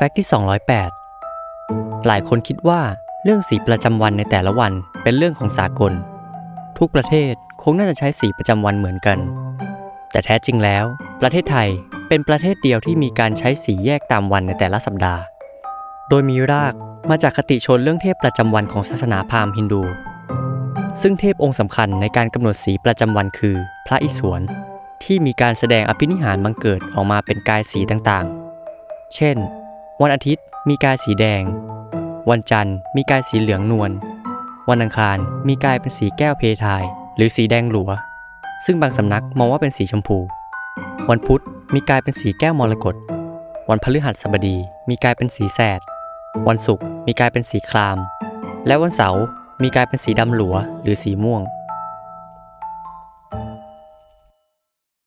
ฟกต์ที่ 208 หลายคนคิดว่าเรื่องสีประจำวันในแต่ละวันเป็นเรื่องของสากล ทุกประเทศคงน่าจะใช้สีประจำวันเหมือนกัน แต่แท้จริงแล้ว ประเทศไทยเป็นประเทศเดียวที่มีการใช้สีแยกตามวันในแต่ละสัปดาห์ โดยมีรากมาจากคติชนเรื่องเทพประจำวันของศาสนาพราหมณ์ฮินดู ซึ่งเทพองค์สำคัญในการกำหนดสีประจำวันคือ พระอิศวรที่มีการแสดงอภินิหารบังเกิดออกมาเป็นกายสีต่างๆ เช่น วันอาทิตย์มีกายสีแดง วันจันทร์มีกายสีเหลืองนวล วันอังคารมีกายเป็นสีแก้วเพทาย หรือสีแดงหลัว ซึ่งบางสำนักมองว่าเป็นสีชมพู วันพุธมีกายเป็นสีแก้วมรกต วันพฤหัสบดีมีกายเป็นสีแสด วันศุกร์มีกายเป็นสีคราม และวันเสาร์มีกายเป็นสีดำหลัวหรือสีม่วง